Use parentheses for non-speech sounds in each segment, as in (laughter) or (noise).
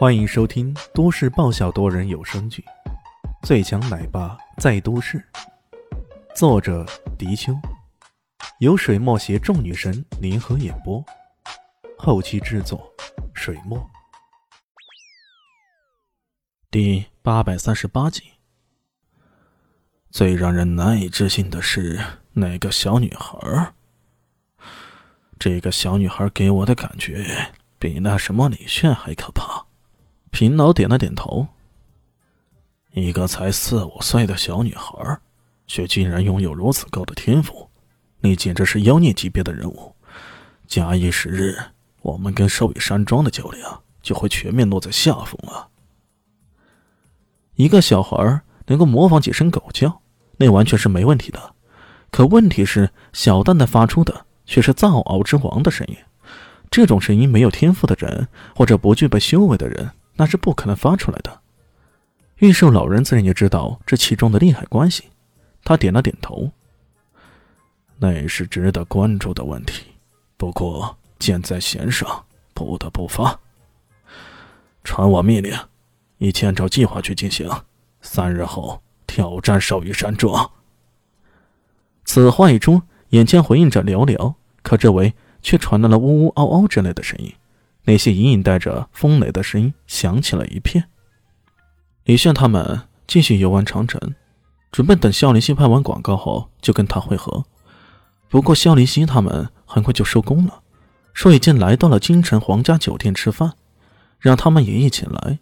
欢迎收听都市爆笑多人有声剧《最强奶爸在都市》，作者：迪秋，由水墨携众女神联合演播，后期制作：水墨。第八百三十八集。最让人难以置信的是那个小女孩。这个小女孩给我的感觉比那什么李炫还可怕。平老点了点头。一个才四五岁的小女孩，却竟然拥有如此高的天赋，你简直是妖孽级别的人物。假以时日，我们跟寿羽山庄的较量就会全面落在下风了。一个小孩能够模仿几声狗叫，那完全是没问题的。可问题是，小蛋蛋发出的却是藏獒之王的声音。这种声音，没有天赋的人或者不具备修为的人。那是不可能发出来的。玉寿老人自然也知道这其中的利害关系，他点了点头。那也是值得关注的问题，不过箭在弦上，不得不发。传我命令，一切按照计划去进行。三日后挑战少羽山庄。此话一出，眼前回应着寥寥，可周围却传来了呜呜嗷嗷之类的声音。那些隐隐带着风雷的声音响起了一片。李炫他们继续游玩长城，准备等肖林熙拍完广告后就跟他会合。不过肖林熙他们很快就收工了，说已经来到了京城皇家酒店吃饭，让他们也一起来。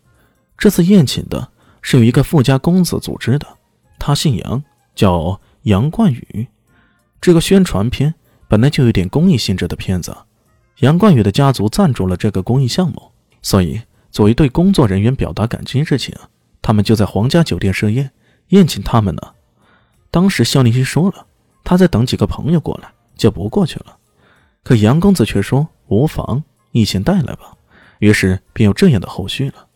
这次宴请的是有一个富家公子组织的，他姓杨，叫杨冠宇。这个宣传片本来就有点公益性质的片子。杨冠宇的家族赞助了这个公益项目，所以作为对工作人员表达感激之情，他们就在皇家酒店设宴宴请他们呢。当时肖林熙说了，他在等几个朋友过来，就不过去了。可杨公子却说无妨，你先带来吧。于是便有这样的后续了。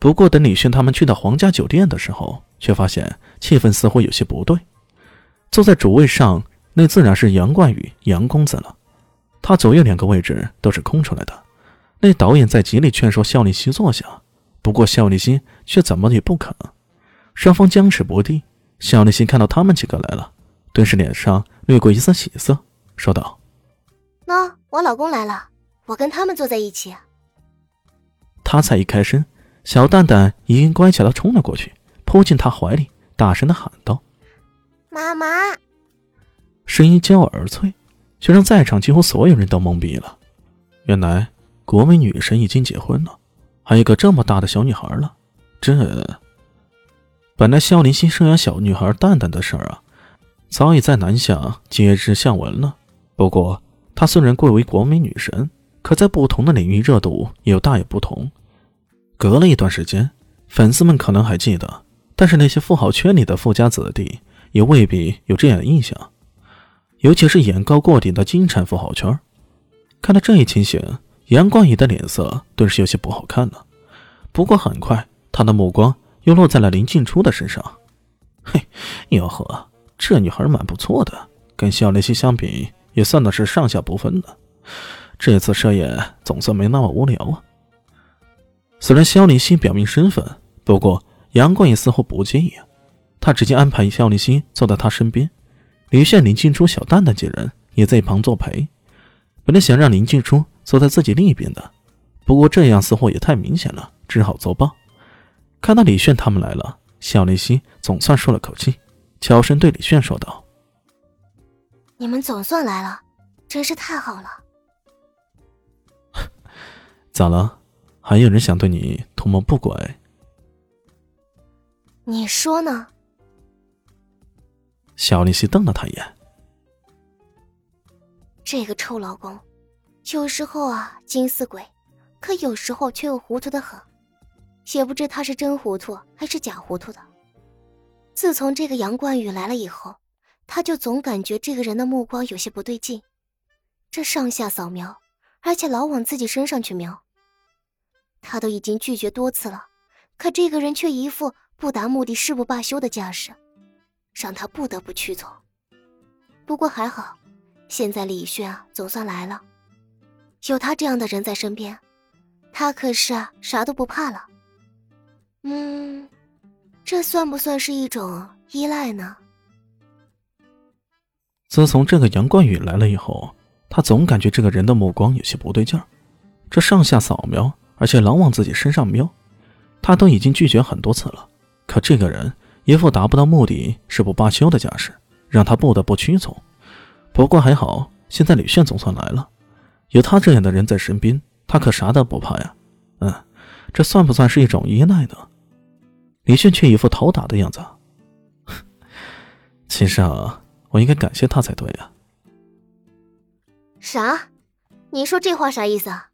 不过等李迅他们去到皇家酒店的时候，却发现气氛似乎有些不对。坐在主位上，那自然是杨冠宇杨公子了。他左右两个位置都是空出来的，那导演在极力劝说肖立新坐下，不过肖立新却怎么也不肯。双方僵持不定，肖立新看到他们几个来了，顿时脸上掠过一丝喜色，说道：“喏，我老公来了，我跟他们坐在一起。”他才一开身，小蛋蛋已经乖巧的冲了过去，扑进他怀里，大声的喊道：“妈妈！”声音娇而脆。却让在场几乎所有人都懵逼了。原来国美女神已经结婚了，还有个这么大的小女孩了。这本来肖林熙生养小女孩蛋蛋的事儿啊，早已在南下皆知巷闻了。不过她虽然贵为国美女神，可在不同的领域热度也有大有不同。隔了一段时间，粉丝们可能还记得，但是那些富豪圈里的富家子弟也未必有这样的印象。尤其是眼高过顶的金产富豪圈，看到这一情形，杨冠宇的脸色顿时有些不好看了。不过很快，他的目光又落在了林静初的身上。嘿，哟呵，这女孩蛮不错的，跟肖林熙相比，也算的是上下不分的。这次设宴总算没那么无聊啊。虽然肖林熙表明身份，不过杨冠宇似乎不介意，他直接安排肖林熙坐在他身边。李炫、林静初、小蛋蛋几人也在一旁作陪。本来想让林静初坐在自己另一边的，不过这样似乎也太明显了，只好作罢。看到李炫他们来了，小林夕总算舒了口气，悄声对李炫说道：“你们总算来了，真是太好了。(laughs) 咋了？还有人想对你图谋不轨？你说呢？”小丽西瞪了他一眼。这个臭老公，有时候啊精似鬼，可有时候却又糊涂的很，也不知他是真糊涂还是假糊涂的。自从这个杨冠宇来了以后，他就总感觉这个人的目光有些不对劲，这上下扫描，而且老往自己身上去瞄。他都已经拒绝多次了，可这个人却一副不达目的誓不罢休的架势。让他不得不屈从。不过还好，现在李炫啊总算来了，有他这样的人在身边，他可是啥都不怕了。嗯，这算不算是一种依赖呢？自从这个杨冠宇来了以后，他总感觉这个人的目光有些不对劲儿，这上下扫描，而且老往自己身上瞄。他都已经拒绝很多次了，可这个人一副达不到目的誓不罢休的架势，让他不得不屈从。不过还好，现在李炫总算来了，有他这样的人在身边，他可啥都不怕呀。嗯，这算不算是一种依赖呢？李炫却一副讨打的样子。其实啊，我应该感谢他才对呀。啥？你说这话啥意思啊？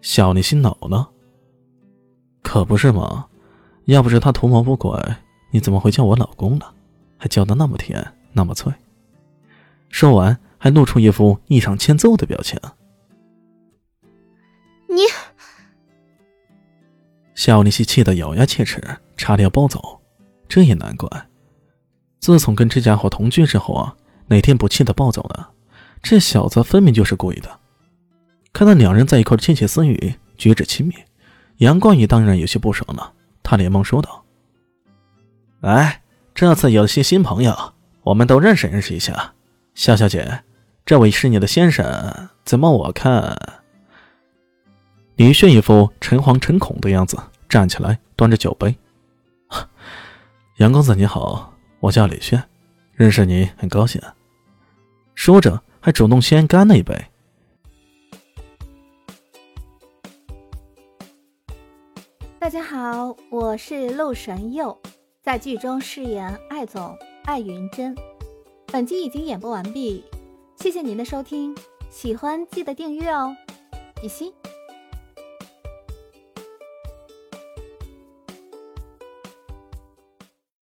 小你心恼呢？可不是嘛！要不是他图谋不轨，你怎么会叫我老公呢？还叫的那么甜，那么脆。说完，还露出一副异常欠揍的表情。你，小丽西气得咬牙切齿，差点要暴走。这也难怪，自从跟这家伙同居之后啊，哪天不气得暴走呢？这小子分明就是故意的。看到两人在一块窃窃私语，举止亲密，杨冠宇当然有些不爽了。他连忙说道：“哎，这次有些新朋友，我们都认识认识一下。夏小姐，这位是你的先生，怎么我看……”李炫一副诚惶诚恐的样子，站起来端着酒杯：“ (laughs) 杨公子你好，我叫李炫，认识你很高兴。”说着还主动先干了一杯。大家好，我是陆神佑，在剧中饰演艾总艾云珍。本集已经演播完毕，谢谢您的收听，喜欢记得订阅哦，比心。